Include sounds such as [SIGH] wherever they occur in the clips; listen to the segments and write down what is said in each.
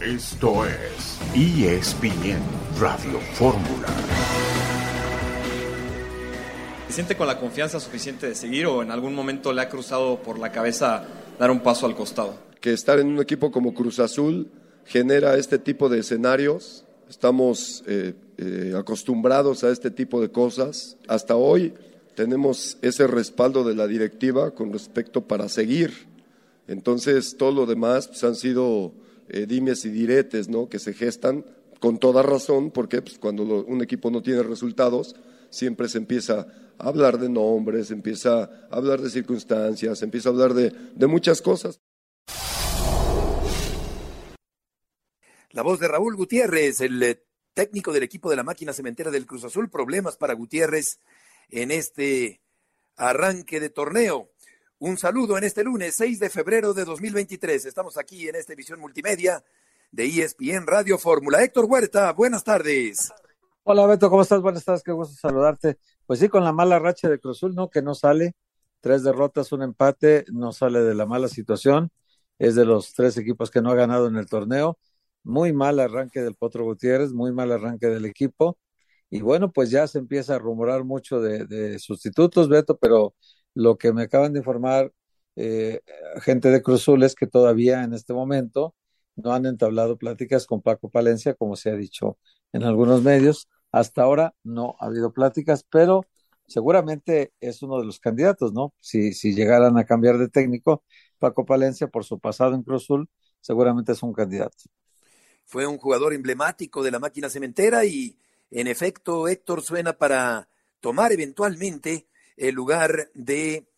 Esto es ESPN Radio Fórmula. ¿Se siente con la confianza suficiente de seguir o en algún momento le ha cruzado por la cabeza dar un paso al costado? Que estar en un equipo como Cruz Azul genera este tipo de escenarios. Estamos eh, eh, acostumbrados a este tipo de cosas. Hasta hoy tenemos ese respaldo de la directiva con respecto para seguir. Entonces, todo lo demás pues, han sido eh, dimes y diretes, ¿no? Que se gestan con toda razón, porque pues, cuando un equipo no tiene resultados, siempre se empieza a hablar de nombres, se empieza a hablar de circunstancias, se empieza a hablar de, de muchas cosas. La voz de Raúl Gutiérrez, el eh, técnico del equipo de la máquina cementera del Cruz Azul. Problemas para Gutiérrez en este arranque de torneo. Un saludo en este lunes 6 de febrero de 2023. Estamos aquí en esta edición multimedia de ESPN Radio Fórmula. Héctor Huerta, buenas tardes. Hola Beto, ¿cómo estás? Buenas tardes, qué gusto saludarte. Pues sí, con la mala racha de Cruzul, ¿no? Que no sale. Tres derrotas, un empate, no sale de la mala situación. Es de los tres equipos que no ha ganado en el torneo. Muy mal arranque del Potro Gutiérrez, muy mal arranque del equipo. Y bueno, pues ya se empieza a rumorar mucho de, de sustitutos, Beto, pero lo que me acaban de informar eh, gente de Cruzul es que todavía en este momento no han entablado pláticas con Paco Palencia, como se ha dicho en algunos medios. Hasta ahora no ha habido pláticas, pero seguramente es uno de los candidatos, ¿no? Si, si llegaran a cambiar de técnico, Paco Palencia, por su pasado en Cruzul, seguramente es un candidato. Fue un jugador emblemático de la máquina cementera y, en efecto, Héctor suena para tomar eventualmente el lugar de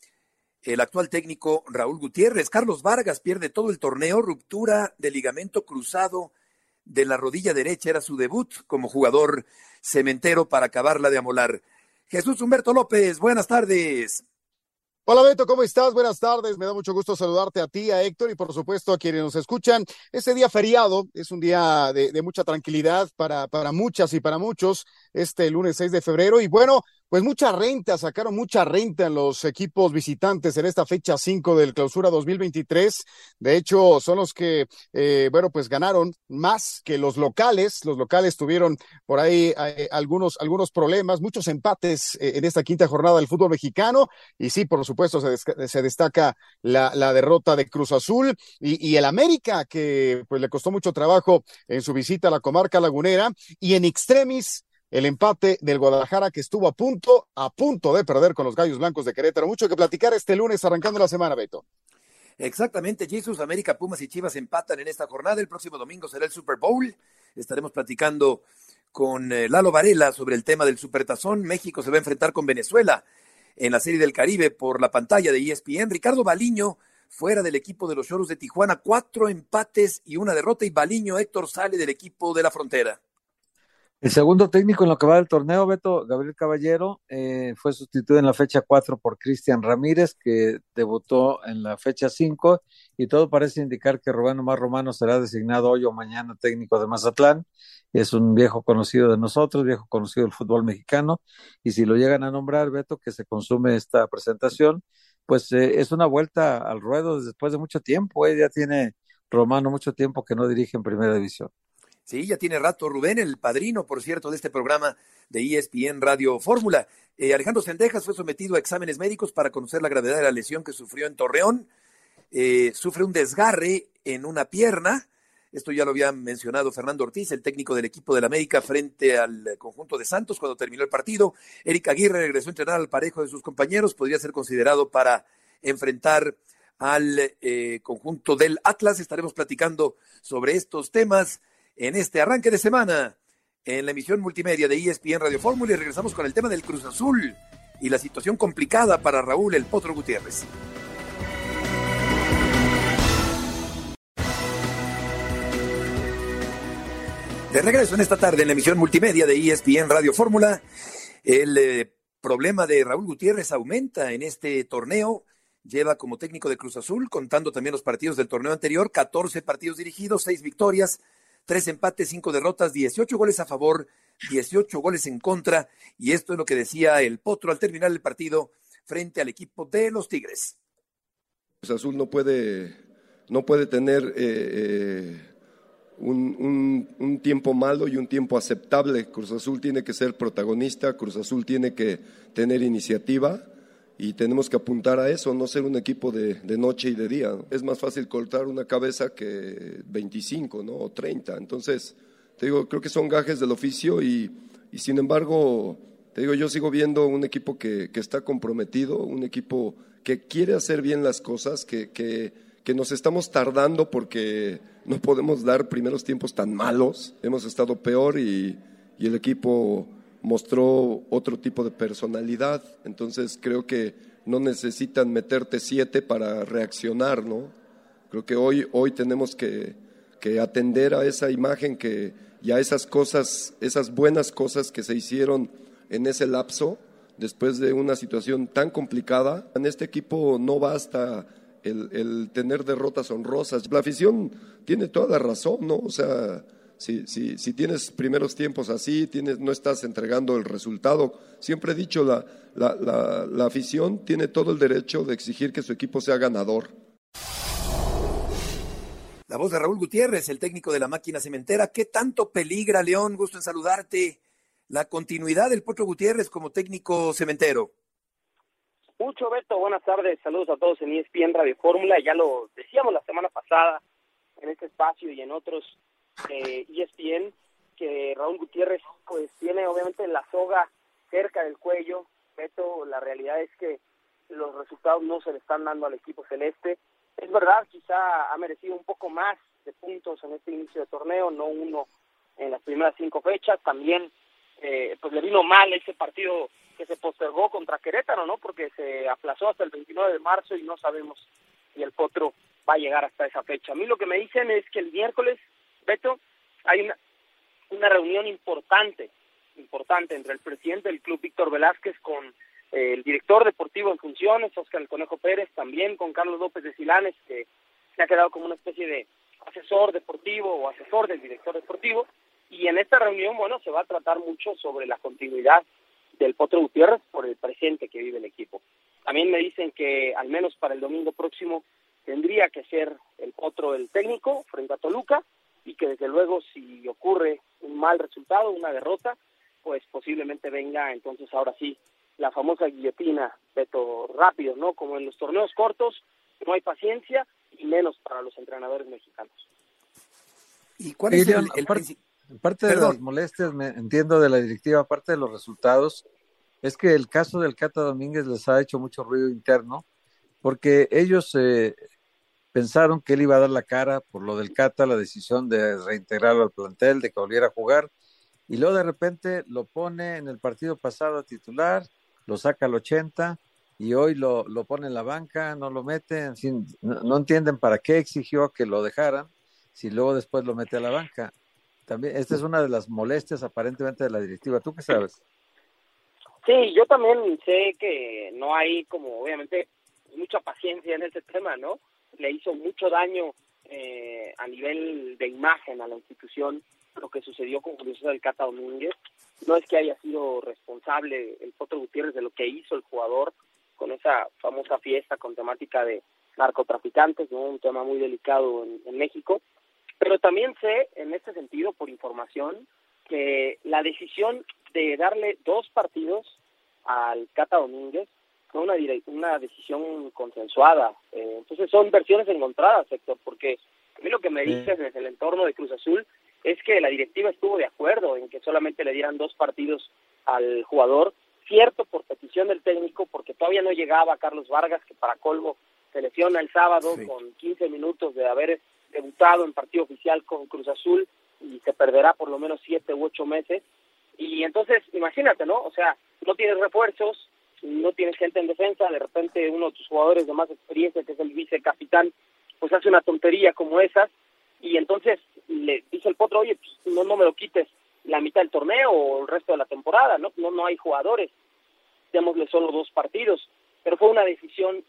el actual técnico Raúl Gutiérrez. Carlos Vargas pierde todo el torneo, ruptura de ligamento cruzado de la rodilla derecha, era su debut como jugador cementero para acabarla de amolar. Jesús Humberto López, buenas tardes. Hola Beto, ¿cómo estás? Buenas tardes, me da mucho gusto saludarte a ti, a Héctor y por supuesto a quienes nos escuchan. Este día feriado es un día de, mucha tranquilidad para, para muchas y para muchos, este lunes 6 de febrero. Y bueno, pues mucha renta, sacaron mucha renta en los equipos visitantes en esta fecha 5 del clausura 2023. De hecho, son los que, eh, bueno, pues ganaron más que los locales. Los locales tuvieron por ahí eh, algunos, algunos problemas, muchos empates eh, en esta quinta jornada del fútbol mexicano. Y sí, por supuesto, se, se destaca la, la, derrota de Cruz Azul y, y el América, que pues le costó mucho trabajo en su visita a la comarca lagunera. Y en extremis, el empate del Guadalajara que estuvo a punto, a punto de perder con los Gallos Blancos de Querétaro. Mucho que platicar este lunes arrancando la semana, Beto. Exactamente, Jesús, América, Pumas y Chivas empatan en esta jornada. El próximo domingo será el Super Bowl. Estaremos platicando con eh, Lalo Varela sobre el tema del Supertazón. México se va a enfrentar con Venezuela en la Serie del Caribe por la pantalla de ESPN. Ricardo Baliño, fuera del equipo de los Choros de Tijuana, cuatro empates y una derrota. Y Baliño, Héctor, sale del equipo de la frontera. El segundo técnico en lo que va del torneo, Beto, Gabriel Caballero, eh, fue sustituido en la fecha 4 por Cristian Ramírez, que debutó en la fecha 5, y todo parece indicar que Rubén Omar Romano será designado hoy o mañana técnico de Mazatlán. Es un viejo conocido de nosotros, viejo conocido del fútbol mexicano, y si lo llegan a nombrar, Beto, que se consume esta presentación, pues eh, es una vuelta al ruedo después de mucho tiempo. Eh, ya tiene Romano mucho tiempo que no dirige en primera división. Sí, ya tiene rato Rubén, el padrino, por cierto, de este programa de ESPN Radio Fórmula. Eh, Alejandro Sendejas fue sometido a exámenes médicos para conocer la gravedad de la lesión que sufrió en Torreón. Eh, sufre un desgarre en una pierna. Esto ya lo había mencionado Fernando Ortiz, el técnico del equipo de la América, frente al conjunto de Santos cuando terminó el partido. Eric Aguirre regresó a entrenar al parejo de sus compañeros. Podría ser considerado para enfrentar al eh, conjunto del Atlas. Estaremos platicando sobre estos temas en este arranque de semana en la emisión multimedia de ESPN Radio Fórmula y regresamos con el tema del Cruz Azul y la situación complicada para Raúl El Potro Gutiérrez. De regreso en esta tarde en la emisión multimedia de ESPN Radio Fórmula, el eh, problema de Raúl Gutiérrez aumenta en este torneo. Lleva como técnico de Cruz Azul, contando también los partidos del torneo anterior, 14 partidos dirigidos, 6 victorias, tres empates, cinco derrotas, 18 goles a favor, 18 goles en contra. Y esto es lo que decía el Potro al terminar el partido frente al equipo de los Tigres. Pues Azul no puede no puede tener eh, eh, un, un, tiempo malo y un tiempo aceptable. Cruz Azul tiene que ser protagonista, Cruz Azul tiene que tener iniciativa y tenemos que apuntar a eso, no ser un equipo de, de noche y de día. Es más fácil cortar una cabeza que 25 ¿no? o 30. Entonces, te digo, creo que son gajes del oficio y, y sin embargo, te digo, yo sigo viendo un equipo que, que, está comprometido, un equipo que quiere hacer bien las cosas, que, que, que nos estamos tardando porque no podemos dar primeros tiempos tan malos. Hemos estado peor y, y el equipo mostró otro tipo de personalidad. Entonces creo que no necesitan meterte siete para reaccionar, ¿no? Creo que hoy, hoy tenemos que, que atender a esa imagen que, y a esas cosas, esas buenas cosas que se hicieron en ese lapso después de una situación tan complicada. En este equipo no basta el, el tener derrotas honrosas. La afición tiene toda la razón, ¿no? O sea, si, si, si tienes primeros tiempos así, tienes, no estás entregando el resultado. Siempre he dicho, la, la, la, la afición tiene todo el derecho de exigir que su equipo sea ganador. La voz de Raúl Gutiérrez, el técnico de la máquina cementera. ¿Qué tanto peligra, León? Gusto en saludarte. La continuidad del Potro Gutiérrez como técnico cementero. Mucho, Beto. Buenas tardes. Saludos a todos en ESPN Radio Fórmula. Ya lo decíamos la semana pasada en este espacio y en otros eh, ESPN que Raúl Gutiérrez pues tiene obviamente la soga cerca del cuello. Beto, la realidad es que los resultados no se le están dando al equipo celeste. Es verdad, quizá ha merecido un poco más de puntos en este inicio de torneo, no uno en las primeras cinco fechas. También eh, pues le vino mal ese partido que se postergó contra Querétaro, ¿no? Porque se aplazó hasta el 29 de marzo y no sabemos si el Potro va a llegar hasta esa fecha. A mí lo que me dicen es que el miércoles Beto, hay una, una reunión importante, importante entre el presidente del club, Víctor Velázquez, con eh, el director deportivo en funciones, Oscar el Conejo Pérez, también con Carlos López de Silanes, que se ha quedado como una especie de asesor deportivo o asesor del director deportivo. Y en esta reunión, bueno, se va a tratar mucho sobre la continuidad del Potro Gutiérrez por el presente que vive el equipo. También me dicen que al menos para el domingo próximo tendría que ser el Potro el técnico frente a Toluca y que desde luego si ocurre un mal resultado, una derrota, pues posiblemente venga entonces ahora sí la famosa guillotina, Beto, rápido, ¿no? Como en los torneos cortos, no hay paciencia y menos para los entrenadores mexicanos. ¿Y cuál es el, el parte, parte de las molestias, me entiendo de la directiva, aparte de los resultados, es que el caso del Cata Domínguez les ha hecho mucho ruido interno, porque ellos eh, pensaron que él iba a dar la cara por lo del Cata, la decisión de reintegrarlo al plantel, de que volviera a jugar, y luego de repente lo pone en el partido pasado a titular, lo saca al 80 y hoy lo, lo pone en la banca, no lo mete, no, entienden para qué exigió que lo dejaran si luego después lo mete a la banca. También, esta es una de las molestias aparentemente de la directiva. ¿Tú qué sabes? Sí, yo también sé que no hay como obviamente mucha paciencia en este tema, ¿no? Le hizo mucho daño eh, a nivel de imagen a la institución lo que sucedió con Julio César Cata Domínguez. No es que haya sido responsable el Potro Gutiérrez de lo que hizo el jugador con esa famosa fiesta con temática de narcotraficantes, ¿no? un tema muy delicado en, en México. Pero también sé, en este sentido, por información, que la decisión de darle dos partidos al Cata Domínguez fue una, una decisión consensuada. Eh, entonces son versiones encontradas, Héctor, porque a mí lo que me dices desde el entorno de Cruz Azul es que la directiva estuvo de acuerdo en que solamente le dieran dos partidos al jugador, cierto por petición del técnico, porque todavía no llegaba Carlos Vargas, que para colmo se lesiona el sábado sí. con 15 minutos de haber debutado en partido oficial con Cruz Azul y se perderá por lo menos siete u ocho meses. Y entonces, imagínate, ¿no? O sea, no tienes refuerzos, no tienes gente en defensa, de repente uno de tus jugadores de más experiencia, que es el vicecapitán, pues hace una tontería como esas, y entonces le dice el potro, oye, pues no, no me lo quites la mitad del torneo o el resto de la temporada, ¿no? No, no hay jugadores, démosle solo dos partidos, pero fue una decisión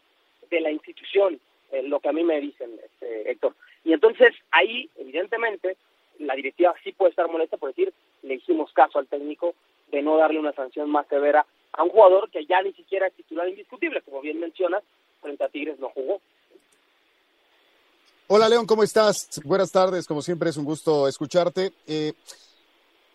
de la institución, eh, lo que a mí me dicen, este, Héctor. Y entonces ahí, evidentemente, la directiva sí puede estar molesta por decir, le hicimos caso al técnico de no darle una sanción más severa a un jugador que ya ni siquiera es titular indiscutible, como bien mencionas, frente a Tigres no jugó. Hola León, ¿cómo estás? Buenas tardes, como siempre es un gusto escucharte. Eh,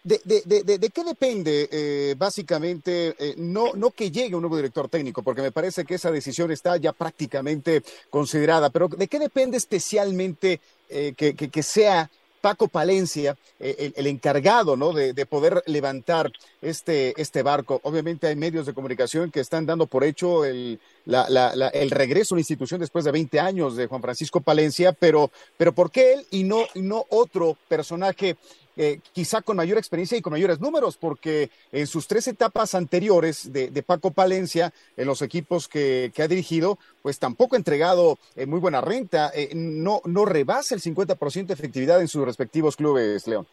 de, de, qué depende eh, básicamente, eh, no, no que llegue un nuevo director técnico, porque me parece que esa decisión está ya prácticamente considerada, pero de qué depende especialmente que, que, sea Paco Palencia, el, el, encargado ¿no? de, poder levantar este, este barco. Obviamente hay medios de comunicación que están dando por hecho el, el regreso a la institución después de 20 años de Juan Francisco Palencia, pero, pero ¿por qué él y no, y no otro personaje eh, quizá con mayor experiencia y con mayores números, porque en sus tres etapas anteriores de, Paco Palencia, en los equipos que, ha dirigido, pues tampoco ha entregado eh, muy buena renta, eh, no, no rebasa el 50% de efectividad en sus respectivos clubes, León.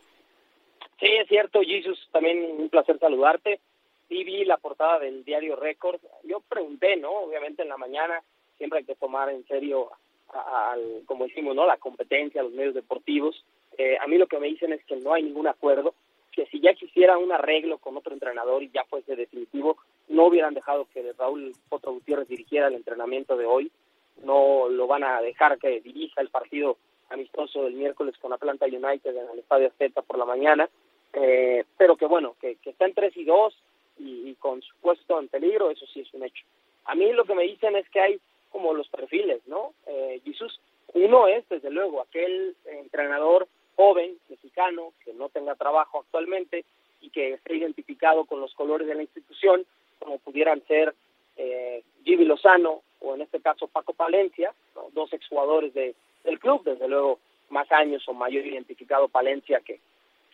Sí, es cierto, Jesus, también un placer saludarte. Sí vi la portada del diario Record. Yo pregunté, ¿no? Obviamente en la mañana siempre hay que tomar en serio, al, como decimos, ¿no? La competencia, los medios deportivos. Eh, a mí lo que me dicen es que no hay ningún acuerdo, que si ya quisiera un arreglo con otro entrenador y ya fuese definitivo, no hubieran dejado que Raúl Potro Gutiérrez dirigiera el entrenamiento de hoy, no lo van a dejar que dirija el partido amistoso del miércoles con Atlanta United en el Estadio Azteca por la mañana, eh, pero que bueno, que, que está en 3 y 2 y, con su puesto en peligro, eso sí es un hecho. A mí lo que me dicen es que hay como los perfiles, ¿no? Eh, Jesús, uno es desde luego aquel entrenador joven, mexicano, que no tenga trabajo actualmente y que esté identificado con los colores de la institución, como pudieran ser eh, Jimmy Lozano o en este caso Paco Palencia, dos exjugadores de, del club, desde luego más años o mayor identificado Palencia que,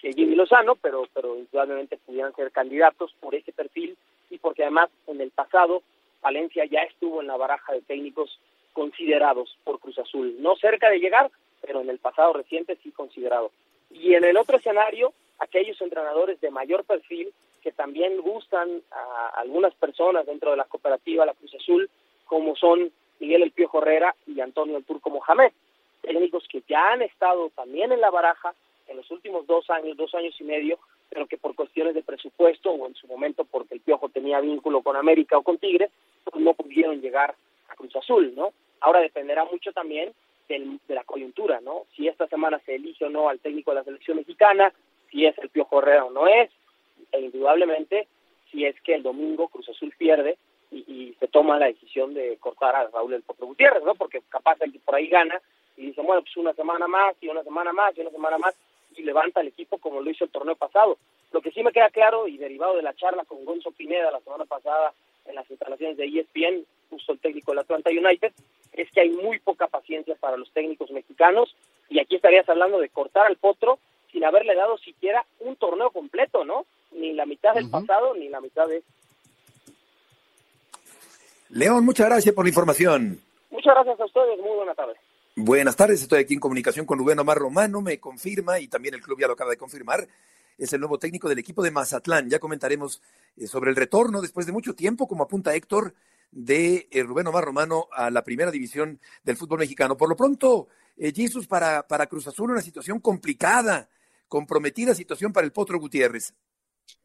que Jimmy Lozano, pero, pero indudablemente pudieran ser candidatos por ese perfil y porque además en el pasado Palencia ya estuvo en la baraja de técnicos considerados por Cruz Azul, no cerca de llegar, pero en el pasado reciente sí considerado. Y en el otro escenario, aquellos entrenadores de mayor perfil que también gustan a algunas personas dentro de la cooperativa La Cruz Azul, como son Miguel El Piojo Herrera y Antonio El Turco Mohamed, técnicos que ya han estado también en la baraja en los últimos dos años, dos años y medio, pero que por cuestiones de presupuesto o en su momento porque el Piojo tenía vínculo con América o con Tigre, pues no pudieron llegar a Cruz Azul, ¿no? Ahora dependerá mucho también de la coyuntura, ¿no? Si esta semana se elige o no al técnico de la selección mexicana, si es el Piojo Herrera o no es, e indudablemente si es que el domingo Cruz Azul pierde y, se toma la decisión de cortar a Raúl El Potro Gutiérrez, ¿no? Porque capaz que por ahí gana y dice, bueno, pues una semana más y una semana más y una semana más y levanta el equipo como lo hizo el torneo pasado. Lo que sí me queda claro y derivado de la charla con Gonzo Pineda la semana pasada en las instalaciones de ESPN, justo el técnico del Atlanta United, es que hay muy para los técnicos mexicanos y aquí estarías hablando de cortar al potro sin haberle dado siquiera un torneo completo, ¿no? Ni la mitad del pasado ni la mitad de este. León, muchas gracias por la información. Muchas gracias a ustedes, muy buena tarde. Buenas tardes, estoy aquí en comunicación con Rubén Omar Romano, me confirma y también el club ya lo acaba de confirmar, es el nuevo técnico del equipo de Mazatlán. Ya comentaremos eh, sobre el retorno después de mucho tiempo, como apunta Héctor, de eh, Rubén Omar Romano a la primera división del fútbol mexicano. Por lo pronto, eh, Jesus para, para Cruz Azul, una situación complicada, comprometida situación para el Potro Gutiérrez.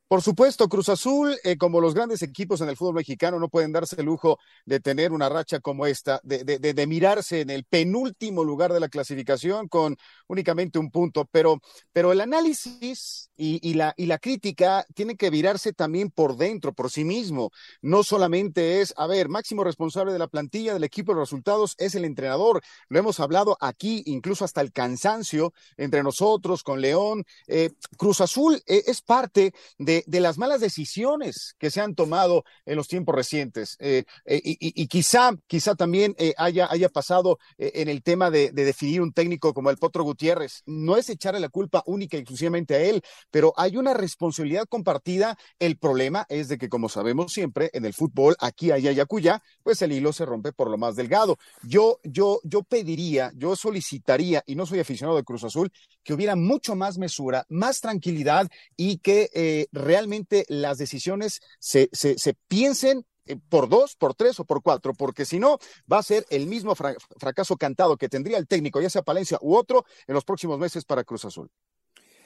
Por supuesto, Cruz Azul, eh, como los grandes equipos en el fútbol mexicano, no pueden darse el lujo de tener una racha como esta, de, de, de, mirarse en el penúltimo lugar de la clasificación con únicamente un punto. Pero, pero el análisis y, la, y la crítica tienen que virarse también por dentro, por sí mismo. No solamente es, a ver, máximo responsable de la plantilla, del equipo de resultados, es el entrenador. Lo hemos hablado aquí, incluso hasta el cansancio entre nosotros, con León. Eh, Cruz Azul eh, es parte de de, las malas decisiones que se han tomado en los tiempos recientes. Eh, eh, y, quizá, quizá también eh, haya, haya pasado en el tema de, definir un técnico como el Potro Gutiérrez. No es echarle la culpa única y exclusivamente a él, pero hay una responsabilidad compartida. El problema es de que, como sabemos siempre, en el fútbol, aquí, allá y acuya, pues el hilo se rompe por lo más delgado. Yo, yo, yo pediría, yo solicitaría, y no soy aficionado de Cruz Azul, que hubiera mucho más mesura, más tranquilidad y que realmente las decisiones se, se, se piensen eh, por dos, por tres o por cuatro, porque si no, va a ser el mismo fracaso cantado que tendría el técnico, ya sea Palencia u otro, en los próximos meses para Cruz Azul.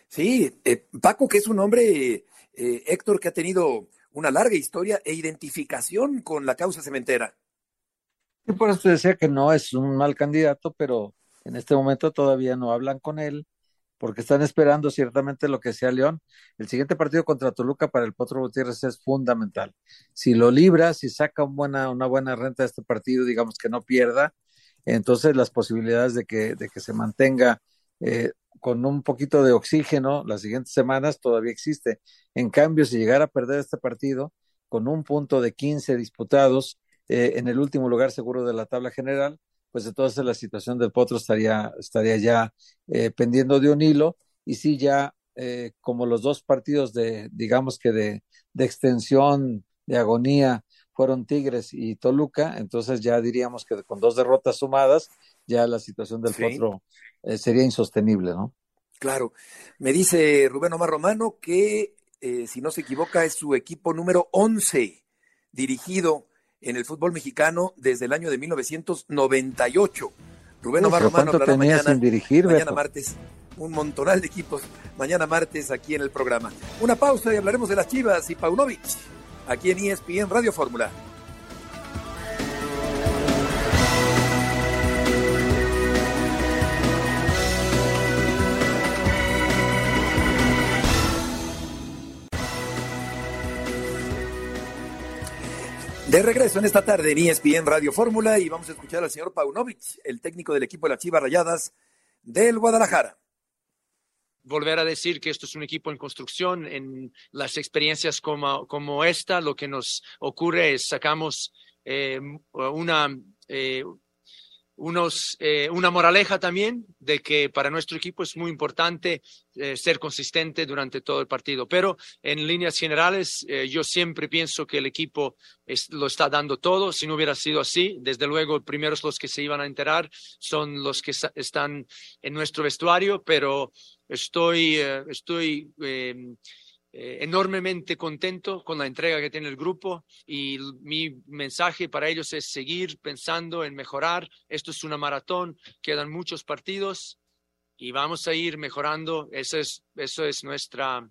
Sí, eh, Paco, que es un hombre, eh, Héctor, que ha tenido una larga historia e identificación con la causa cementera. Y por eso decía que no es un mal candidato, pero En este momento todavía no hablan con él porque están esperando ciertamente lo que sea León. El siguiente partido contra Toluca para el Potro Gutiérrez es fundamental. Si lo libra, si saca buena, una buena renta de este partido, digamos que no pierda, entonces las posibilidades de que, de que se mantenga eh, con un poquito de oxígeno las siguientes semanas todavía existe. En cambio, si llegara a perder este partido con un punto de 15 disputados eh, en el último lugar seguro de la tabla general, pues entonces la situación del Potro estaría, estaría ya eh, pendiendo de un hilo y sí ya eh, como los dos partidos de, digamos que de, de, extensión, de agonía, fueron Tigres y Toluca, entonces ya diríamos que con dos derrotas sumadas, ya la situación del Potro eh, sería insostenible, ¿no? Claro. Me dice Rubén Omar Romano que, eh, si no se equivoca, es su equipo número 11 dirigido en el fútbol mexicano desde el año de 1998. Rubén Omar Romano hablará mañana, sin dirigir, mañana martes. Un montonal de equipos mañana martes aquí en el programa. Una pausa y hablaremos de las Chivas y Paunovic aquí en ESPN Radio Fórmula. De regreso en esta tarde en ESPN Radio Fórmula y vamos a escuchar al señor Paunovic, el técnico del equipo de las Chivas Rayadas del Guadalajara. Volver a decir que esto es un equipo en construcción, en las experiencias como, como esta, lo que nos ocurre es sacamos eh, una, eh, unos, eh, una moraleja también de que para nuestro equipo es muy importante eh, ser consistente durante todo el partido. Pero en líneas generales, eh, yo siempre pienso que el equipo es, lo está dando todo. Si no hubiera sido así, desde luego, primeros los que se iban a enterar son los que están en nuestro vestuario, pero estoy, eh, estoy eh, enormemente contento con la entrega que tiene el grupo y mi mensaje para ellos es seguir pensando en mejorar. Esto es una maratón, quedan muchos partidos y vamos a ir mejorando. Eso es, eso es nuestra,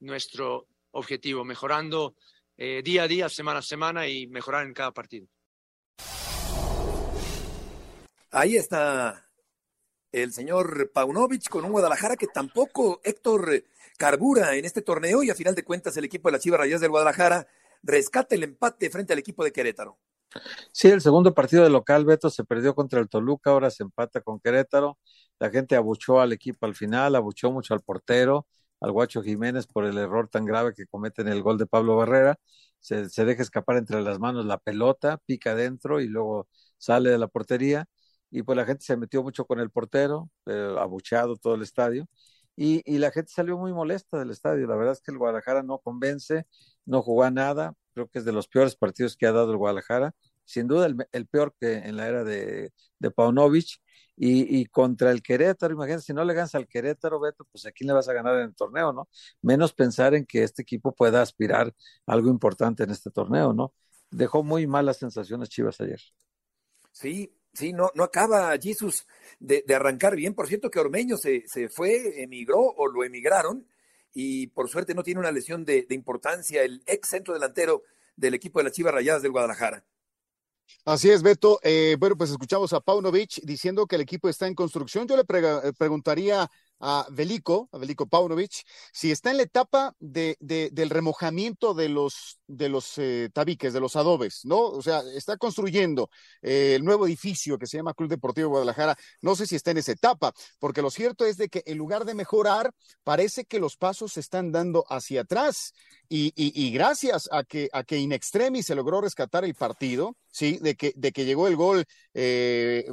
nuestro objetivo, mejorando eh, día a día, semana a semana y mejorar en cada partido. Ahí está el señor Paunovic con un Guadalajara que tampoco, Héctor, carbura en este torneo y a final de cuentas el equipo de las Chivas Rayas del Guadalajara rescata el empate frente al equipo de Querétaro. Sí, el segundo partido de local, Beto, se perdió contra el Toluca, ahora se empata con Querétaro. La gente abuchó al equipo al final, abuchó mucho al portero, al Guacho Jiménez por el error tan grave que comete en el gol de Pablo Barrera. Se, se deja escapar entre las manos la pelota, pica adentro y luego sale de la portería. Y pues la gente se metió mucho con el portero, eh, abucheado todo el estadio y, y, la gente salió muy molesta del estadio. La verdad es que el Guadalajara no convence, no jugó a nada. Creo que es de los peores partidos que ha dado el Guadalajara. Sin duda el, el peor que en la era de, de Paunovic. Y, y, contra el Querétaro, imagínate, si no le ganas al Querétaro, Beto, pues a quién le vas a ganar en el torneo, ¿no? Menos pensar en que este equipo pueda aspirar algo importante en este torneo, ¿no? Dejó muy malas sensaciones Chivas ayer. Sí, Sí, no, no acaba Jesus de, arrancar bien. Por cierto que Ormeño se, se, fue, emigró o lo emigraron y por suerte no tiene una lesión de, de importancia el ex centro delantero del equipo de las Chivas Rayadas del Guadalajara. Así es, Beto. Eh, bueno, pues escuchamos a Paunovic diciendo que el equipo está en construcción. Yo le pre preguntaría a Veliko, a Veliko Paunovic, si está en la etapa de, de, del remojamiento de los, de los eh, tabiques, de los adobes, ¿no? O sea, está construyendo eh, el nuevo edificio que se llama Club Deportivo Guadalajara. No sé si está en esa etapa, porque lo cierto es de que en lugar de mejorar, parece que los pasos se están dando hacia atrás. Y, y, y gracias a que, a que in extremis se logró rescatar el partido, sí, de que, de que llegó el gol eh,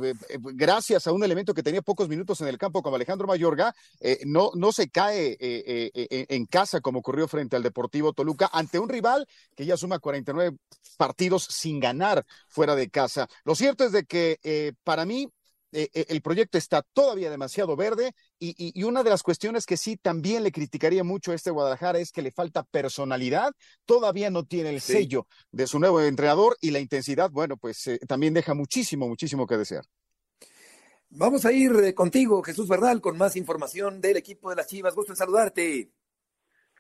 gracias a un elemento que tenía pocos minutos en el campo como Alejandro Mayorga, eh, no, no se cae eh, eh, en casa como ocurrió frente al Deportivo Toluca ante un rival que ya suma 49 partidos sin ganar fuera de casa. Lo cierto es de que para mí el proyecto está todavía demasiado verde y, y, y, una de las cuestiones que sí también le criticaría mucho a este Guadalajara es que le falta personalidad, todavía no tiene el sí. sello de su nuevo entrenador y la intensidad, bueno, pues eh, también deja muchísimo, muchísimo que desear. Vamos a ir eh, contigo, Jesús Verdal, con más información del equipo de las Chivas. Gusto en saludarte.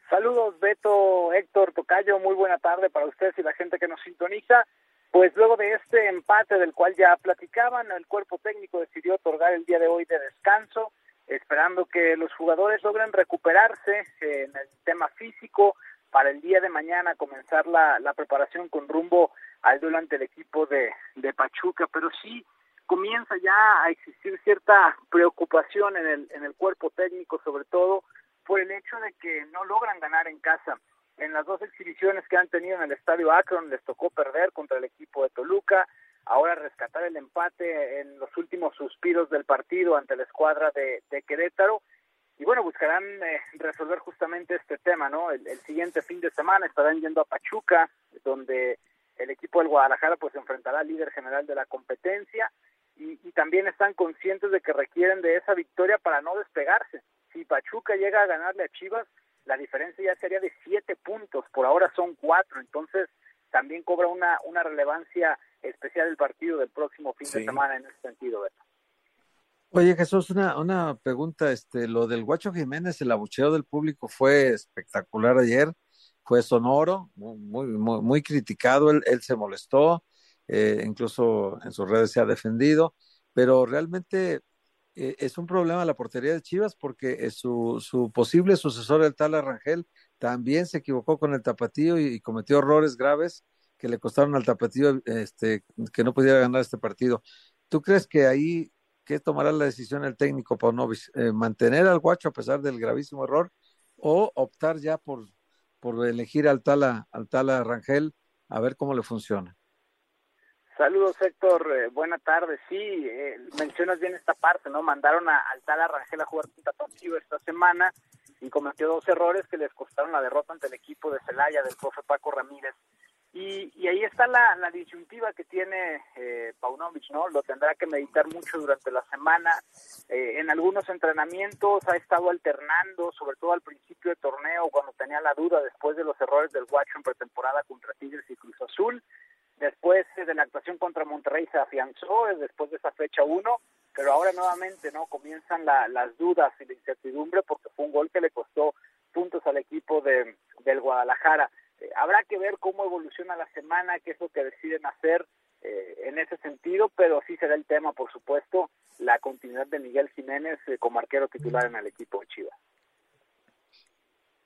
Saludos, Beto, Héctor, Tocayo, muy buena tarde para ustedes y la gente que nos sintoniza. Pues luego de este empate del cual ya platicaban, el cuerpo técnico decidió otorgar el día de hoy de descanso, esperando que los jugadores logren recuperarse en el tema físico para el día de mañana comenzar la, la preparación con rumbo al duelo ante el equipo de, de Pachuca, pero sí comienza ya a existir cierta preocupación en el, en el cuerpo técnico, sobre todo por el hecho de que no logran ganar en casa. En las dos exhibiciones que han tenido en el estadio Akron les tocó perder contra el equipo de Toluca, ahora rescatar el empate en los últimos suspiros del partido ante la escuadra de, Querétaro. Y bueno, buscarán eh, resolver justamente este tema, ¿no? El, siguiente fin de semana estarán yendo a Pachuca, donde el equipo del Guadalajara pues se enfrentará al líder general de la competencia y, y también están conscientes de que requieren de esa victoria para no despegarse. Si Pachuca llega a ganarle a Chivas, la diferencia ya sería de siete puntos, por ahora son cuatro, entonces también cobra una, una relevancia especial el partido del próximo fin sí. de semana en ese sentido, Beto. Oye Jesús, una, una pregunta, este, lo del Guacho Jiménez, el abucheo del público fue espectacular ayer, fue sonoro, muy, muy, muy criticado, él, él se molestó, eh, incluso en sus redes se ha defendido, pero realmente eh, es un problema la portería de Chivas porque su, su posible sucesor, el tal Arrangel, también se equivocó con el tapatío y, cometió errores graves que le costaron al tapatío este, que no pudiera ganar este partido. ¿Tú crees que ahí, qué tomará la decisión el técnico Paunovic? Eh, ¿Mantener al guacho a pesar del gravísimo error o optar ya por, por elegir al tal, al tal Arrangel a ver cómo le funciona? Saludos Héctor, eh, buena tarde. Sí, eh, mencionas bien esta parte, ¿no? Mandaron a, al tal Arrangel a jugar contra Tokio esta semana y cometió dos errores que les costaron la derrota ante el equipo de Celaya del profe Paco Ramírez. Y, y ahí está la, la disyuntiva que tiene eh, Paunovic, ¿no? Lo tendrá que meditar mucho durante la semana. Eh, en algunos entrenamientos ha estado alternando, sobre todo al principio de torneo, cuando tenía la duda después de los errores del Guacho en pretemporada contra Tigres y Cruz Azul después de la actuación contra Monterrey se afianzó después de esa fecha 1, pero ahora nuevamente no comienzan la, las dudas y la incertidumbre porque fue un gol que le costó puntos al equipo de, del Guadalajara. Eh, habrá que ver cómo evoluciona la semana, qué es lo que deciden hacer eh, en ese sentido, pero sí será el tema, por supuesto, la continuidad de Miguel Jiménez eh, como arquero titular en el equipo de Chivas.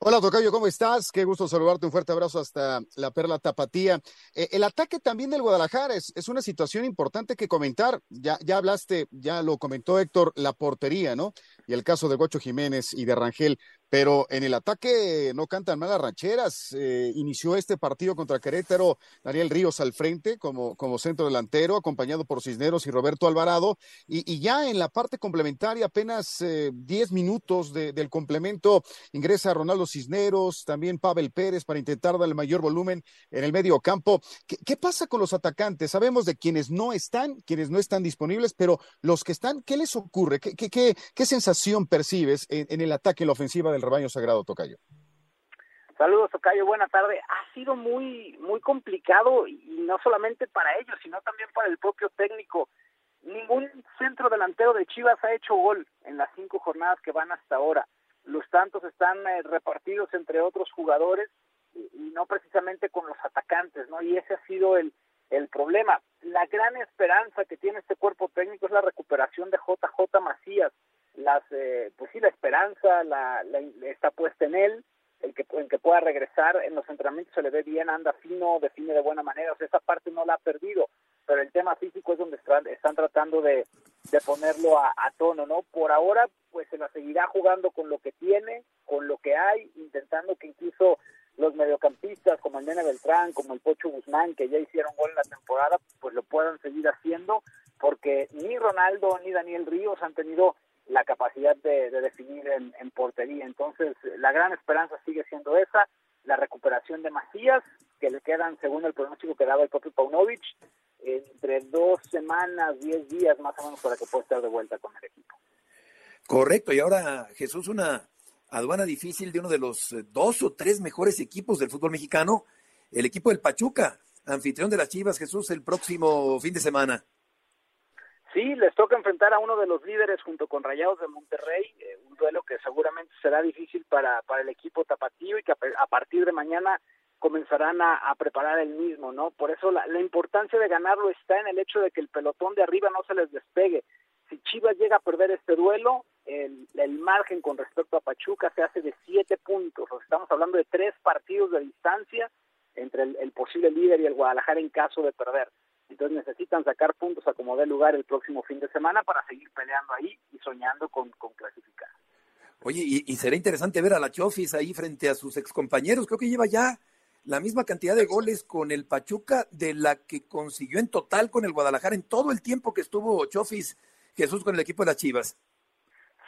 Hola, Tocayo, ¿cómo estás? Qué gusto saludarte. Un fuerte abrazo hasta la Perla Tapatía. Eh, el ataque también del Guadalajara es, es, una situación importante que comentar. Ya, ya hablaste, ya lo comentó Héctor, la portería, ¿no? Y el caso de Gocho Jiménez y de Rangel pero en el ataque no cantan malas rancheras. Eh, inició este partido contra Querétaro Daniel Ríos al frente como, como centro delantero, acompañado por Cisneros y Roberto Alvarado. Y, ya en la parte complementaria, apenas 10 eh, minutos de, del complemento, ingresa Ronaldo Cisneros, también Pavel Pérez para intentar dar el mayor volumen en el medio campo. ¿Qué, ¿Qué, pasa con los atacantes? Sabemos de quienes no están, quienes no están disponibles, pero los que están, ¿qué les ocurre? ¿Qué, qué, qué, sensación percibes en, el ataque, en la ofensiva del rebaño sagrado, Tocayo. Saludos, Tocayo, buena tarde. Ha sido muy, muy complicado y no solamente para ellos, sino también para el propio técnico. Ningún centro delantero de Chivas ha hecho gol en las cinco jornadas que van hasta ahora. Los tantos están eh, repartidos entre otros jugadores y, y, no precisamente con los atacantes, ¿no? Y ese ha sido el, el problema. La gran esperanza que tiene este cuerpo técnico es la recuperación de JJ Macías las eh, pues sí la esperanza la, está puesta en él el que en que pueda regresar en los entrenamientos se le ve bien anda fino define de buena manera o sea esa parte no la ha perdido pero el tema físico es donde están, están tratando de, de ponerlo a, a, tono no por ahora pues se la seguirá jugando con lo que tiene con lo que hay intentando que incluso los mediocampistas como el Nene Beltrán como el Pocho Guzmán que ya hicieron gol en la temporada pues lo puedan seguir haciendo porque ni Ronaldo ni Daniel Ríos han tenido la capacidad de, de definir en, portería. Entonces, la gran esperanza sigue siendo esa, la recuperación de Macías, que le quedan, según el pronóstico que daba el propio Paunovic, entre dos semanas, diez días más o menos para que pueda estar de vuelta con el equipo. Correcto, y ahora Jesús, una aduana difícil de uno de los dos o tres mejores equipos del fútbol mexicano, el equipo del Pachuca, anfitrión de las Chivas, Jesús, el próximo fin de semana. Sí, les toca enfrentar a uno de los líderes junto con Rayados de Monterrey, eh, un duelo que seguramente será difícil para, para el equipo tapatío y que a, partir de mañana comenzarán a, preparar el mismo, ¿no? Por eso la, importancia de ganarlo está en el hecho de que el pelotón de arriba no se les despegue. Si Chivas llega a perder este duelo, el, margen con respecto a Pachuca se hace de siete puntos. estamos hablando de tres partidos de distancia entre el, posible líder y el Guadalajara en caso de perder. Entonces necesitan sacar puntos a como dé lugar el próximo fin de semana para seguir peleando ahí y soñando con, con clasificar. Oye, y, y, será interesante ver a la Chofis ahí frente a sus excompañeros. Creo que lleva ya la misma cantidad de goles con el Pachuca de la que consiguió en total con el Guadalajara en todo el tiempo que estuvo Chofis Jesús con el equipo de las Chivas.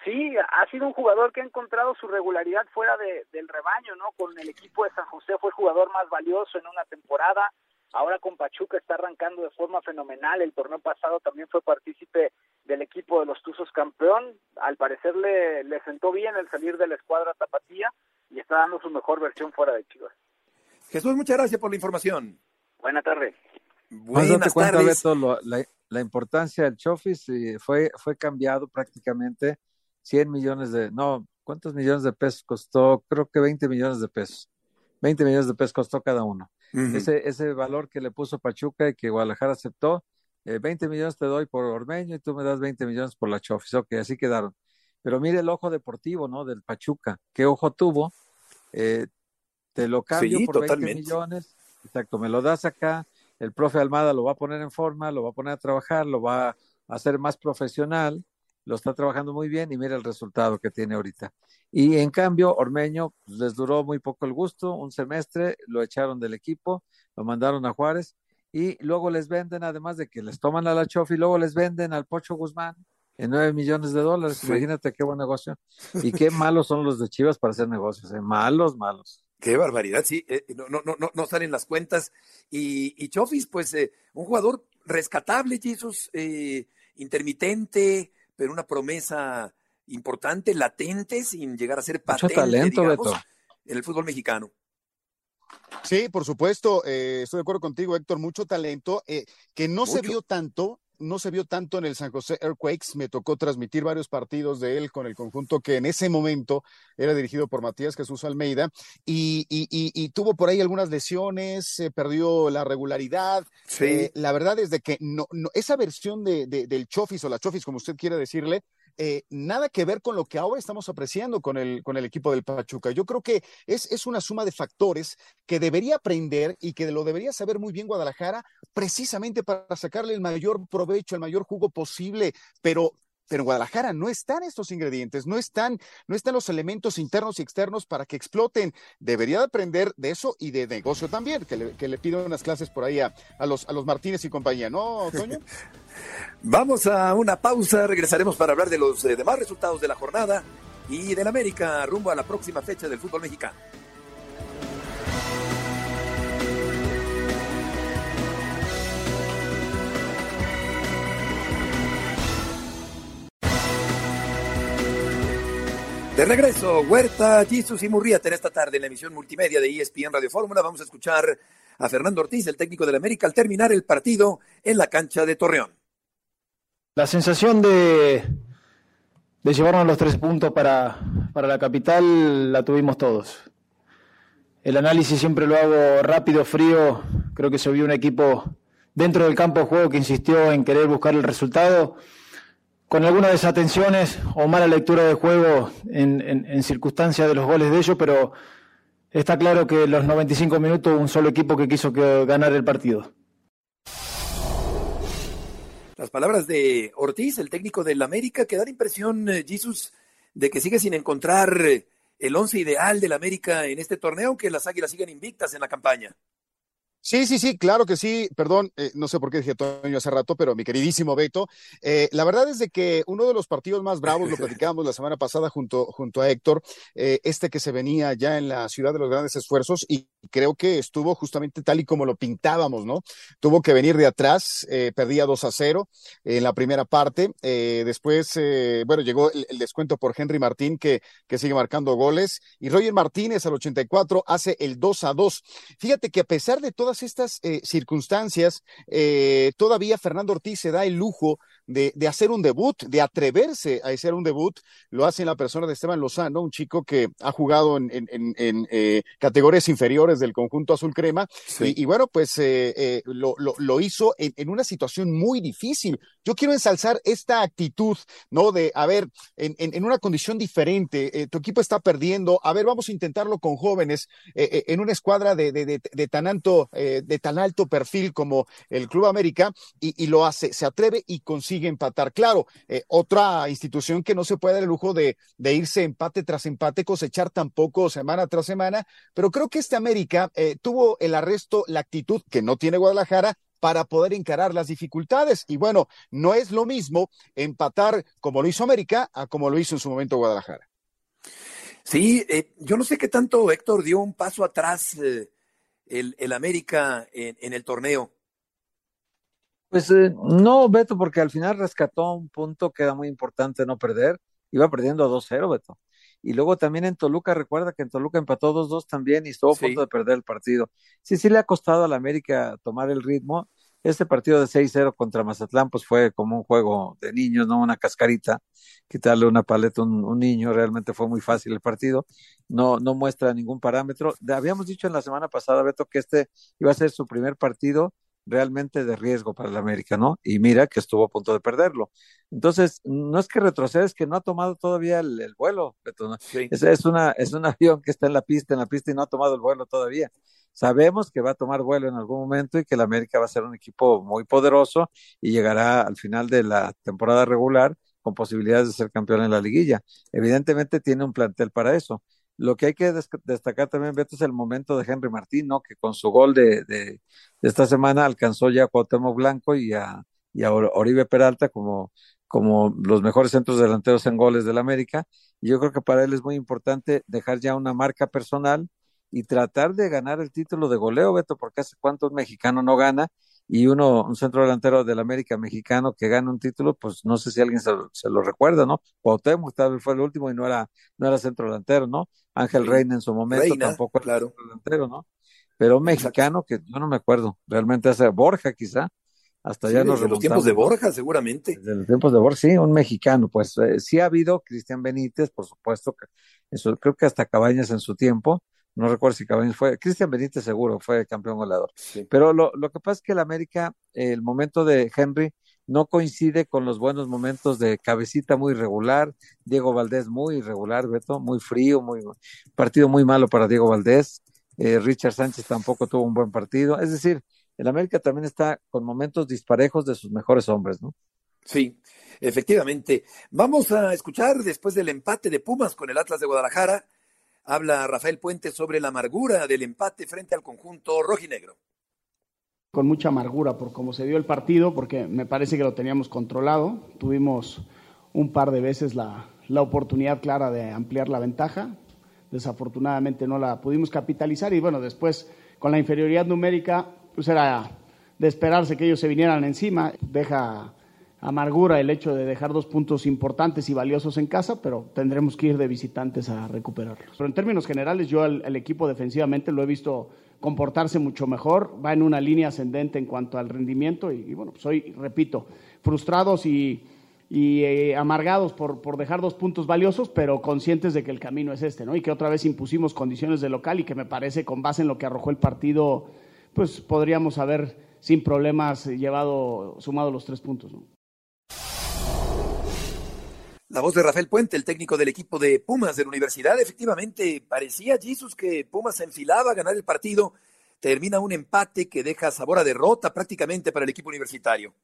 Sí, ha sido un jugador que ha encontrado su regularidad fuera del rebaño, ¿no? Con el equipo de San José fue el jugador más valioso en una temporada. Ahora con Pachuca está arrancando de forma fenomenal. El torneo pasado también fue partícipe del equipo de los Tuzos campeón. Al parecer le, le sentó bien el salir de la escuadra tapatía y está dando su mejor versión fuera de Chivas. Jesús, muchas gracias por la información. Buenas tardes. Buenas tardes. la, la, importancia del Chofis fue, fue cambiado prácticamente 100 millones de, no, ¿cuántos millones de pesos costó? Creo que 20 millones de pesos. 20 millones de pesos costó cada uno. ese, ese valor que le puso Pachuca y que Guadalajara aceptó, 20 eh, millones te doy por Ormeño y tú me das 20 millones por la Chofis. Ok, así quedaron. Pero mire el ojo deportivo, ¿no? Del Pachuca. ¿Qué ojo tuvo? Eh, te lo cambio por 20 millones, exacto, me lo das acá, el profe Almada lo va a poner en forma, lo va a poner a trabajar, lo va a hacer más profesional, lo está trabajando muy bien y mira el resultado que tiene ahorita. Y en cambio, Ormeño pues, les duró muy poco el gusto, un semestre, lo echaron del equipo, lo mandaron a Juárez y luego les venden, además de que les toman a la Chofi, luego les venden al Pocho Guzmán en nueve millones de dólares. Imagínate qué buen negocio. Y qué [LAUGHS] malos son los de Chivas para hacer negocios, ¿eh? malos, malos. Qué barbaridad, sí, eh, no, no, no, no salen las cuentas. Y, y Chofis, pues, eh, un jugador rescatable, Jesús, eh, intermitente, pero una promesa importante, latente, sin llegar a ser patente, Mucho talento, Beto. en el fútbol mexicano. Sí, por supuesto, estoy de acuerdo contigo, Héctor, mucho talento, que no se vio tanto no se vio tanto en el San José Earthquakes. Me tocó transmitir varios partidos de él con el conjunto que en ese momento era dirigido por Matías Jesús Almeida y, tuvo por ahí algunas lesiones, se perdió la regularidad. Eh, la verdad es de que no, esa versión de, del Chofis o la Chofis, como usted quiera decirle, eh, nada que ver con lo que ahora estamos apreciando con el, con el equipo del Pachuca. Yo creo que es, es una suma de factores que debería aprender y que lo debería saber muy bien Guadalajara precisamente para sacarle el mayor provecho, el mayor jugo posible, pero pero en Guadalajara no están estos ingredientes, no están, no están los elementos internos y externos para que exploten. Debería aprender de eso y de negocio también, que le, que le pido unas clases por ahí a, los, a los Martínez y compañía, ¿no, Toño? [LAUGHS] Vamos a una pausa, regresaremos para hablar de los eh, demás resultados de la jornada y del América rumbo a la próxima fecha del fútbol mexicano. De regreso, Huerta, Jesus y Murrieta en esta tarde en la emisión multimedia de ESPN Radio Fórmula. Vamos a escuchar a Fernando Ortiz, el técnico del América, al terminar el partido en la cancha de Torreón. La sensación de, de llevarnos los tres puntos para, para la capital la tuvimos todos. El análisis siempre lo hago rápido, frío. Creo que se vio un equipo dentro del campo de juego que insistió en querer buscar el resultado con algunas desatenciones o mala lectura de juego en, circunstancias de los goles de ellos, pero está claro que los 95 minutos un solo equipo que quiso ganar el partido. Las palabras de Ortiz, el técnico del América, que da la impresión, eh, Jesus, de que sigue sin encontrar el once ideal del América en este torneo, aunque las Águilas siguen invictas en la campaña. Sí, sí, sí, claro que sí. Perdón, eh, no sé por qué dije Toño hace rato, pero mi queridísimo Beto, eh, la verdad es de que uno de los partidos más bravos, lo [LAUGHS] platicábamos la semana pasada junto, junto a Héctor, eh, este que se venía ya en la ciudad de los grandes esfuerzos y creo que estuvo justamente tal y como lo pintábamos, ¿no? Tuvo que venir de atrás, perdía 2 a 0 en la primera parte, después, bueno, llegó el, descuento por Henry Martín que, que sigue marcando goles y Roger Martínez al 84 hace el 2 a 2. Fíjate que a pesar de todas estas eh, circunstancias, eh, todavía Fernando Ortiz se da el lujo de, de, hacer un debut, de atreverse a hacer un debut. Lo hace en la persona de Esteban Lozano, un chico que ha jugado en, en, en, eh, categorías inferiores del conjunto azul crema. Y, y, bueno, pues eh, eh, lo, lo, lo, hizo en, una situación muy difícil. Yo quiero ensalzar esta actitud, ¿no? De, a ver, en, una condición diferente, tu equipo está perdiendo, a ver, vamos a intentarlo con jóvenes, en una escuadra de, de, de, de tan alto, de tan alto perfil como el Club América, y, y lo hace, se atreve y consigue empatar. Claro, eh, otra institución que no se puede dar el lujo de, irse empate tras empate, cosechar tampoco semana tras semana, pero creo que este América eh, tuvo el arresto, la actitud que no tiene Guadalajara para poder encarar las dificultades. Y bueno, no es lo mismo empatar como lo hizo América a como lo hizo en su momento Guadalajara. Sí, eh, yo no sé qué tanto Héctor dio un paso atrás el, América en, el torneo. Pues eh, no, Beto, porque al final rescató un punto que era muy importante no perder. Iba perdiendo 2-0, Beto. Y luego también en Toluca, recuerda que en Toluca empató 2-2 también y estuvo a punto de perder el partido. Sí, sí le ha costado a la América tomar el ritmo. Este partido de 6-0 contra Mazatlán, pues fue como un juego de niños, ¿no? Una cascarita, quitarle una paleta a un, un, niño, realmente fue muy fácil el partido. No, no muestra ningún parámetro. Habíamos dicho en la semana pasada, Beto, que este iba a ser su primer partido realmente de riesgo para el América, ¿no? Y mira que estuvo a punto de perderlo. Entonces, no es que retroceda, es que no ha tomado todavía el, el vuelo. Sí. Es, es, una, es un [LAUGHS] avión que está en la pista, en la pista y no ha tomado el vuelo todavía. Sabemos que va a tomar vuelo en algún momento y que el América va a ser un equipo muy poderoso y llegará al final de la temporada regular con posibilidades de ser campeón en la liguilla. Evidentemente tiene un plantel para eso. Lo que hay que destacar también, Beto, es el momento de Henry Martín, ¿no? Que con su gol de, de, de esta semana alcanzó ya a Cuauhtémoc Blanco y a, y a Oribe Peralta como, como los mejores centros delanteros en goles del América. Y yo creo que para él es muy importante dejar ya una marca personal y tratar de ganar el título de goleo, Beto, porque hace cuánto un mexicano no gana y uno, un centro delantero del América mexicano que gana un título, pues no sé si alguien se, se lo recuerda, ¿no? Cuauhtémoc tal vez fue el último y no era, no era centro delantero, ¿no? Ángel. Reina en su momento Reina, tampoco era claro. centro delantero, ¿no? Pero un mexicano que yo no me acuerdo, realmente hace Borja quizá, hasta sí, ya nos desde los tiempos de Borja, seguramente. Desde los tiempos de Borja, sí, un mexicano, pues eh, sí ha habido Cristian Benítez, por supuesto, que eso, creo que hasta Cabañas en su tiempo, no recuerdo si Cabañas fue, Cristian Benítez seguro fue campeón goleador. Sí. Pero lo, lo, que pasa es que el América, el momento de Henry no coincide con los buenos momentos de cabecita muy regular, Diego Valdés muy irregular, Beto, muy frío, muy partido muy malo para Diego Valdés, eh, Richard Sánchez tampoco tuvo un buen partido, es decir, el América también está con momentos disparejos de sus mejores hombres, ¿no? Sí, efectivamente. Vamos a escuchar después del empate de Pumas con el Atlas de Guadalajara habla Rafael Puente sobre la amargura del empate frente al conjunto rojinegro. Con mucha amargura por cómo se dio el partido, porque me parece que lo teníamos controlado. Tuvimos un par de veces la, la oportunidad clara de ampliar la ventaja. Desafortunadamente no la pudimos capitalizar y bueno, después con la inferioridad numérica, pues era de esperarse que ellos se vinieran encima. Deja amargura el hecho de dejar dos puntos importantes y valiosos en casa, pero tendremos que ir de visitantes a recuperarlos. Pero en términos generales, yo al, equipo defensivamente lo he visto comportarse mucho mejor, va en una línea ascendente en cuanto al rendimiento y, bueno, pues hoy, repito, frustrados y, y eh, amargados por, por, dejar dos puntos valiosos, pero conscientes de que el camino es este, ¿no? Y que otra vez impusimos condiciones de local y que me parece, con base en lo que arrojó el partido, pues podríamos haber sin problemas llevado, sumado los tres puntos, ¿no? La voz de Rafael Puente, el técnico del equipo de Pumas de la universidad. Efectivamente, parecía Jesus que Pumas se enfilaba a ganar el partido. Termina un empate que deja sabor a derrota prácticamente para el equipo universitario.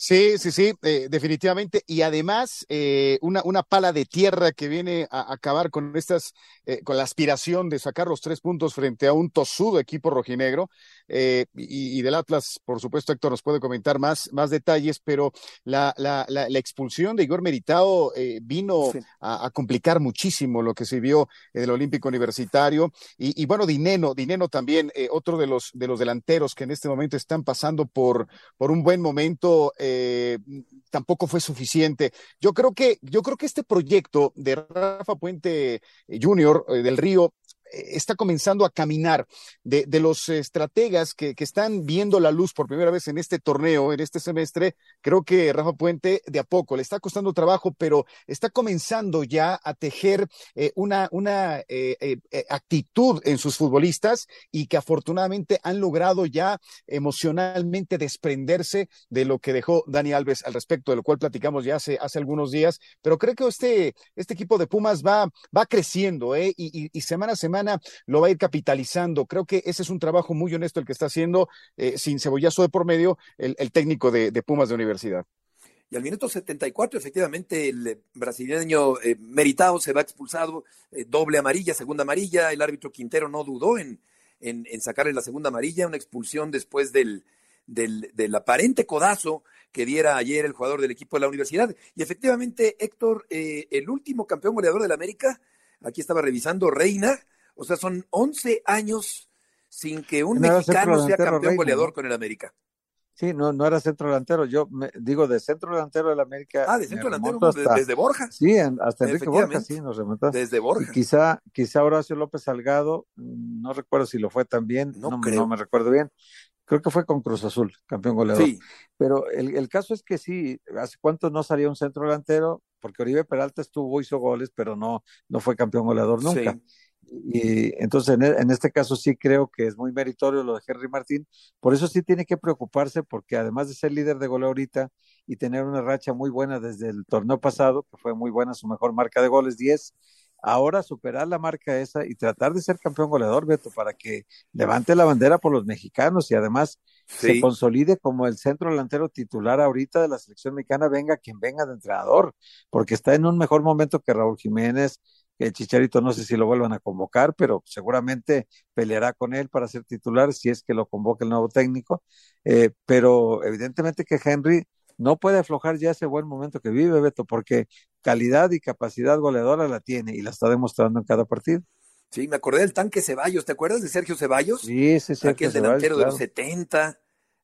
Sí, sí, sí, eh, definitivamente. Y además, eh, una, una pala de tierra que viene a acabar con estas, eh, con la aspiración de sacar los tres puntos frente a un tosudo equipo rojinegro. Eh, y, y, del Atlas, por supuesto, Héctor nos puede comentar más, más detalles, pero la, la, la, la expulsión de Igor Meritao eh, vino sí. a, a, complicar muchísimo lo que se vio en el Olímpico Universitario. Y, y bueno, Dineno, Dineno también, eh, otro de los, de los delanteros que en este momento están pasando por, por un buen momento. Eh, tampoco fue suficiente. Yo creo que, yo creo que este proyecto de Rafa Puente Jr. Eh, del Río está comenzando a caminar. De, los estrategas que, que, están viendo la luz por primera vez en este torneo, en este semestre, creo que Rafa Puente de a poco le está costando trabajo, pero está comenzando ya a tejer eh, una, una eh, eh, actitud en sus futbolistas y que afortunadamente han logrado ya emocionalmente desprenderse de lo que dejó Dani Alves al respecto, de lo cual platicamos ya hace, hace algunos días. Pero creo que este, este equipo de Pumas va, va creciendo ¿eh? y, y, y semana a semana lo va a ir capitalizando. Creo que ese es un trabajo muy honesto el que está haciendo, eh, sin cebollazo de por medio, el, técnico de, Pumas de universidad. Y al minuto 74, efectivamente, el brasileño eh, Meritao se va expulsado, eh, doble amarilla, segunda amarilla. El árbitro Quintero no dudó en, en, en sacarle la segunda amarilla, una expulsión después del, del, del, aparente codazo que diera ayer el jugador del equipo de la universidad. Y efectivamente, Héctor, eh, el último campeón goleador de la América, aquí estaba revisando, Reina, o sea, son 11 años sin que un no mexicano sea campeón Reina, goleador ¿no? con el América. Sí, no, no era centro delantero. Yo me, digo de centro delantero del América. Ah, de centro delantero hasta, desde Borja. Sí, hasta Enrique Borja, sí, nos remontó. Desde Borja. Y quizá, quizá Horacio López Salgado, no recuerdo si lo fue también, no, no, no me recuerdo bien. Creo que fue con Cruz Azul, campeón goleador. Sí. Pero el, el, caso es que sí, hace cuánto no salía un centro delantero, porque Oribe Peralta estuvo, hizo goles, pero no, no fue campeón goleador nunca. Sí. Y entonces en, en, este caso sí creo que es muy meritorio lo de Henry Martín. Por eso sí tiene que preocuparse porque además de ser líder de goleo ahorita y tener una racha muy buena desde el torneo pasado, que fue muy buena su mejor marca de goles, 10, ahora superar la marca esa y tratar de ser campeón goleador, Beto, para que levante la bandera por los mexicanos y además sí. se consolide como el centro delantero titular ahorita de la selección mexicana, venga quien venga de entrenador, porque está en un mejor momento que Raúl Jiménez, el Chicharito no sé si lo vuelvan a convocar, pero seguramente peleará con él para ser titular si es que lo convoque el nuevo técnico. Eh, pero evidentemente que Henry no puede aflojar ya ese buen momento que vive, Beto, porque calidad y capacidad goleadora la tiene y la está demostrando en cada partido. Sí, me acordé del tanque Ceballos, ¿te acuerdas de Sergio Ceballos? Sí, sí, sí. Aquel delantero claro. de los 70,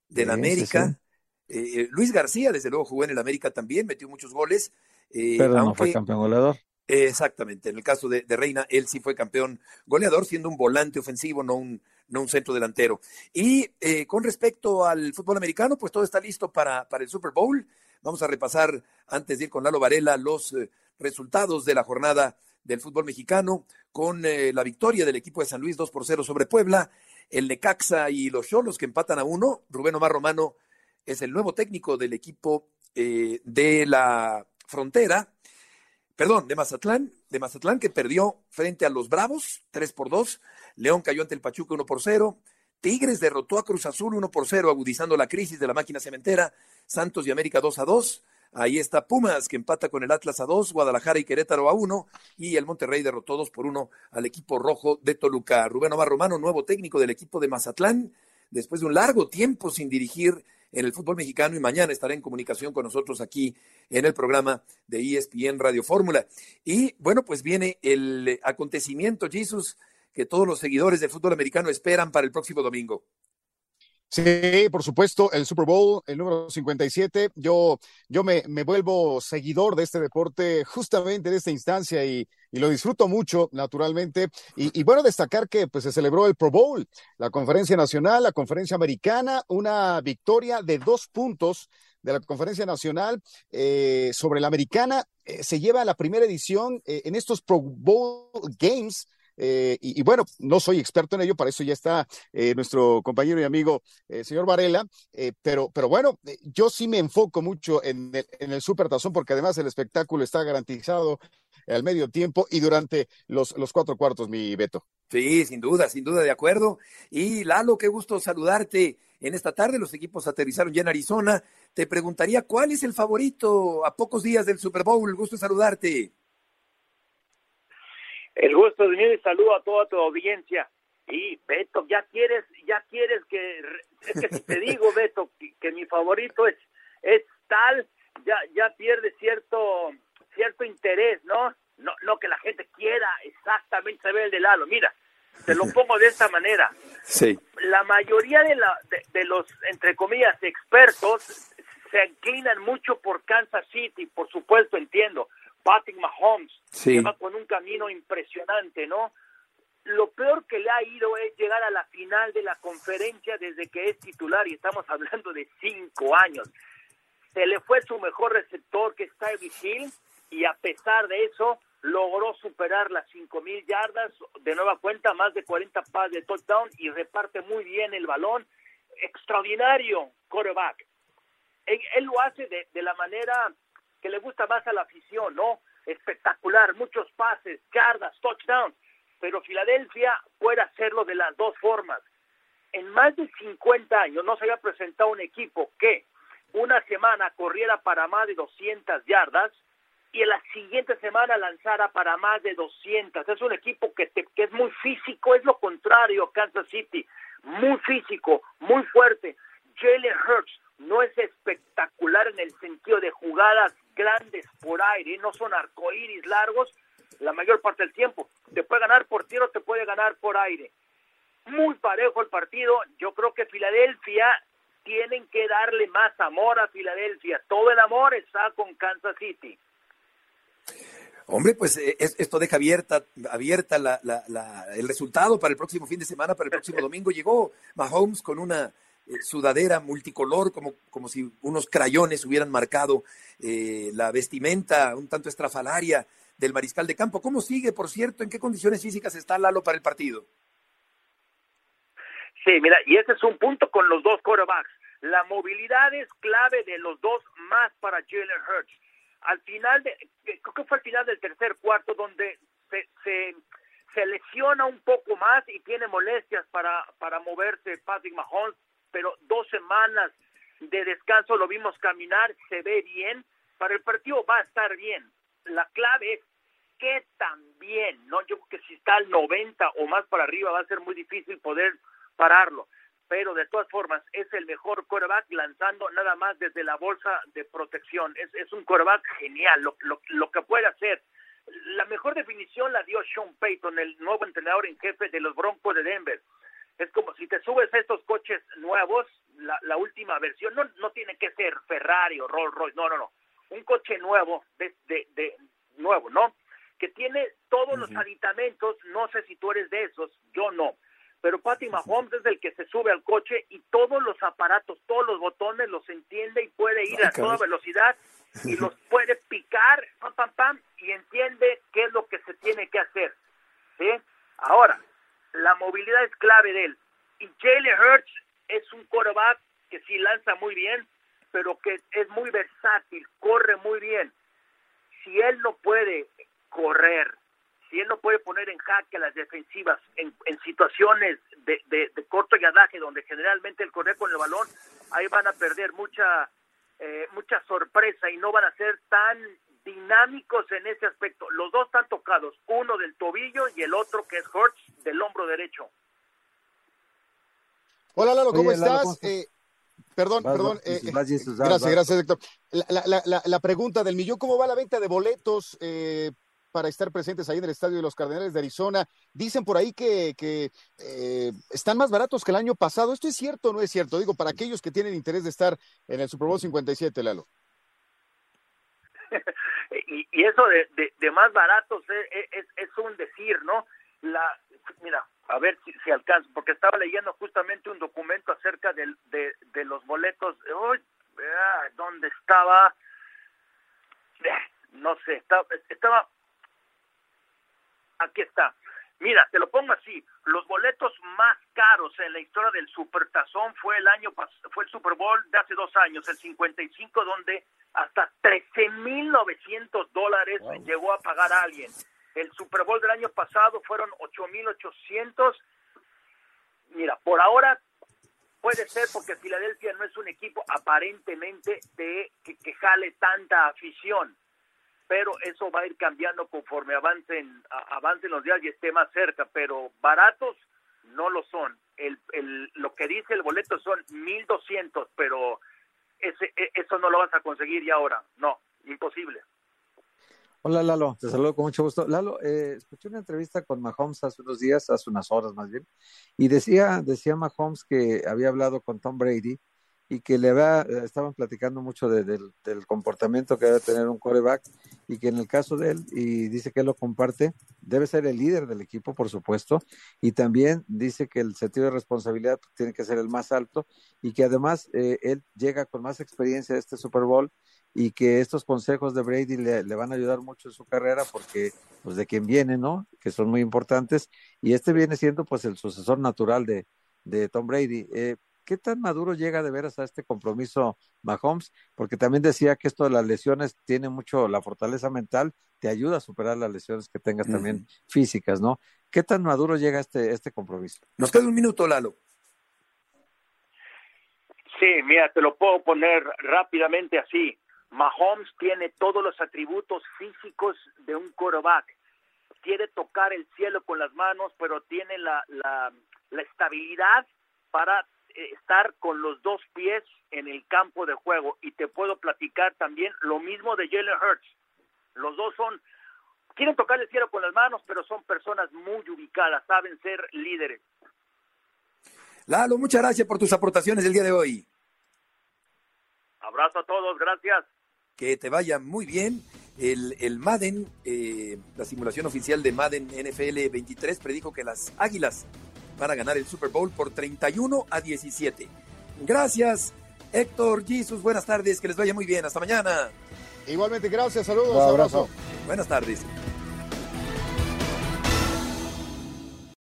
del sí, América. Sí, sí. Eh, Luis García, desde luego, jugó en el América también, metió muchos goles. Eh, Pero aunque... no fue campeón goleador. Exactamente, en el caso de, Reina, él sí fue campeón goleador, siendo un volante ofensivo, no un, no un centro delantero. Y eh, con respecto al fútbol americano, pues todo está listo para, para el Super Bowl. Vamos a repasar, antes de ir con Lalo Varela, los eh, resultados de la jornada del fútbol mexicano, con eh, la victoria del equipo de San Luis 2 por 0 sobre Puebla, el Necaxa y los Cholos que empatan a uno. Rubén Omar Romano es el nuevo técnico del equipo eh, de la frontera perdón, de Mazatlán, de Mazatlán que perdió frente a los Bravos, 3 por 2. León cayó ante el Pachuca 1 por 0. Tigres derrotó a Cruz Azul 1 por 0, agudizando la crisis de la máquina cementera. Santos y América 2 a 2. Ahí está Pumas, que empata con el Atlas a 2, Guadalajara y Querétaro a 1, y el Monterrey derrotó 2 por 1 al equipo rojo de Toluca. Rubén Omar Romano, nuevo técnico del equipo de Mazatlán, después de un largo tiempo sin dirigir en el fútbol mexicano y mañana estará en comunicación con nosotros aquí en el programa de ESPN Radio Fórmula. Y bueno, pues viene el acontecimiento, Jesus, que todos los seguidores del fútbol americano esperan para el próximo domingo. Sí, por supuesto, el Super Bowl, el número 57. Yo, yo me, vuelvo seguidor de este deporte justamente en esta instancia y, lo disfruto mucho, naturalmente. Y, y, bueno, destacar que pues, se celebró el Pro Bowl, la conferencia nacional, la conferencia americana, una victoria de dos puntos de la conferencia nacional eh, sobre la americana. Eh, se lleva la primera edición eh, en estos Pro Bowl Games eh, y, bueno, no soy experto en ello, para eso ya está eh, nuestro compañero y amigo, eh, señor Varela, pero, pero bueno, yo sí me enfoco mucho en el, en el Super Tazón porque además el espectáculo está garantizado al medio tiempo y durante los, los cuatro cuartos, mi Beto. Sí, sin duda, sin duda, de acuerdo. Y Lalo, qué gusto saludarte en esta tarde. Los equipos aterrizaron ya en Arizona. Te preguntaría, ¿cuál es el favorito a pocos días del Super Bowl? Gusto saludarte. El gusto de mí y saludo a toda tu audiencia. Y Beto, ya quieres, ya quieres que, es que si te [LAUGHS] digo, Beto, que, que, mi favorito es, es tal, ya, ya pierde cierto, cierto interés, ¿no? No, no que la gente quiera exactamente saber el de Lalo. Mira, te lo [LAUGHS] pongo de esta manera. Sí. La mayoría de, la, de, de los, entre comillas, expertos se inclinan mucho por Kansas City, por supuesto, entiendo Patrick Mahomes, sí. que va con un camino impresionante, ¿no? lo peor que le ha ido es llegar a la final de la conferencia desde que es titular y estamos hablando de cinco años. Se le fue su mejor receptor que está Hill y a pesar de eso logró superar las cinco mil yardas, de nueva cuenta más de 40 pases de touchdown y reparte muy bien el balón. Extraordinario quarterback. Él, él lo hace de, de la manera que le gusta más a la afición, ¿no? Espectacular, muchos pases, yardas, touchdown pero Filadelfia puede hacerlo de las dos formas. En más de 50 años no se había presentado un equipo que una semana corriera para más de 200 yardas y en la siguiente semana lanzara para más de 200. Es un equipo que, que es muy físico, es lo contrario Kansas City, muy físico, muy fuerte. Jalen Hurts no es espectacular en el sentido de jugadas grandes por aire, no son arcoíris largos, la mayor parte del tiempo. Te puede ganar por tierra o te puede ganar por aire. Muy parejo el partido. Yo creo que Filadelfia tienen que darle más amor a Filadelfia. Todo el amor está con Kansas City. Hombre, pues eh, esto deja abierta, abierta la, el resultado para el próximo fin de semana, para el próximo [LAUGHS] domingo. Llegó Mahomes con una sudadera multicolor, como, como si unos crayones hubieran marcado eh, la vestimenta un tanto estrafalaria del mariscal de campo. ¿Cómo sigue, por cierto? ¿En qué condiciones físicas está Lalo para el partido? Sí, mira, y ese es un punto con los dos quarterbacks. La movilidad es clave de los dos más para Jalen Hurts. Al final, de, creo que fue al final del tercer cuarto donde se, se, se lesiona un poco más y tiene molestias para, para moverse Patrick Mahomes, pero dos semanas de descanso lo vimos caminar, se ve bien. Para el partido va a estar bien la clave es que también, ¿no? Yo creo que si está al 90 o más para arriba va a ser muy difícil poder pararlo. Pero de todas formas, es el mejor quarterback lanzando nada más desde la bolsa de protección. Es, es un quarterback genial, lo, lo, lo que puede hacer. La mejor definición la dio Sean Payton, el nuevo entrenador en jefe de los Broncos de Denver. Es como si te subes a estos coches nuevos, la, la última versión, no, no tiene que ser Ferrari o Rolls Royce, no, no, no. Un coche nuevo, de, de, nuevo, ¿no? Que tiene todos los aditamentos, no sé si tú eres de esos, yo no, pero Patty Mahomes es el que se sube al coche y todos los aparatos, todos los botones los entiende y puede ir a toda velocidad y [LAUGHS] los puede picar, pam, pam, pam, y entiende qué es lo que se tiene que hacer, ¿sí? Ahora, la movilidad es clave de él. Y Jalen Hurts es un quarterback que sí lanza muy bien, pero que es muy versátil, corre muy bien. Si él no puede correr, si él no puede poner en jaque a las defensivas en, situaciones de, de, corto yadaje, donde generalmente el correr con el balón, ahí van a perder mucha, eh, mucha sorpresa y no van a ser tan dinámicos en ese aspecto. Los dos están tocados, uno del tobillo y el otro que es Hurts del hombro derecho. Hola Lalo, ¿cómo estás? Eh, Perdón, perdón. Eh, gracias, gracias, Héctor. La, pregunta del millón, ¿cómo va la venta de boletos eh, para estar presentes ahí en el Estadio de los Cardenales de Arizona? Dicen por ahí que, eh, están más baratos que el año pasado. ¿Esto es cierto o no es cierto? Digo, para aquellos que tienen interés de estar en el Super Bowl 57, Lalo. [LAUGHS] y, y, eso de, de, más baratos es, es, un decir, ¿no? La, mira, a ver si, si alcanzo, porque estaba leyendo justamente un documento acerca de, de los boletos. Uy, ¿Dónde estaba? No sé, estaba, estaba... Aquí está. Mira, te lo pongo así, los boletos más caros en la historia del Supertazón fue el año fue el Super Bowl de hace dos años, el 55, donde hasta 13.900 dólares llegó a pagar a alguien. El Super Bowl del año pasado fueron 8.800. Mira, por ahora puede ser porque Filadelfia no es un equipo aparentemente de que, jale tanta afición, pero eso va a ir cambiando conforme avancen avancen los días y esté más cerca, pero baratos no lo son. El, el, lo que dice el boleto son 1.200, pero ese, e, eso no lo vas a conseguir ya ahora, no, imposible. Hola Lalo, te saludo con mucho gusto. Lalo, eh, escuché una entrevista con Mahomes hace unos días, hace unas horas más bien, y decía, decía Mahomes que había hablado con Tom Brady y que le va, estaban platicando mucho del, comportamiento que debe tener un coreback y que en el caso de él, y dice que él lo comparte, debe ser el líder del equipo, por supuesto, y también dice que el sentido de responsabilidad tiene que ser el más alto y que además eh, él llega con más experiencia a este Super Bowl y que estos consejos de Brady le, van a ayudar mucho en su carrera porque pues de quien viene, ¿no? Que son muy importantes y este viene siendo pues el sucesor natural de, de Tom Brady. Eh, ¿Qué tan maduro llega de veras a este compromiso Mahomes? Porque también decía que esto de las lesiones tiene mucho la fortaleza mental, te ayuda a superar las lesiones que tengas también físicas, ¿no? ¿Qué tan maduro llega este, este compromiso? Nos queda un minuto, Lalo. Sí, mira, te lo puedo poner rápidamente así. Mahomes tiene todos los atributos físicos de un quarterback. Quiere tocar el cielo con las manos, pero tiene la, la, la estabilidad para estar con los dos pies en el campo de juego. Y te puedo platicar también lo mismo de Jalen Hurts. Los dos son, quieren tocar el cielo con las manos, pero son personas muy ubicadas, saben ser líderes. Lalo, muchas gracias por tus aportaciones el día de hoy. Abrazo a todos, gracias. Que te vaya muy bien. El, el Madden, eh, la simulación oficial de Madden NFL 23 predijo que las Águilas para ganar el Super Bowl por 31 a 17. Gracias, Héctor Jesus. Buenas tardes, que les vaya muy bien. Hasta mañana. Igualmente, gracias. Saludos. Un abrazo. Buenas tardes.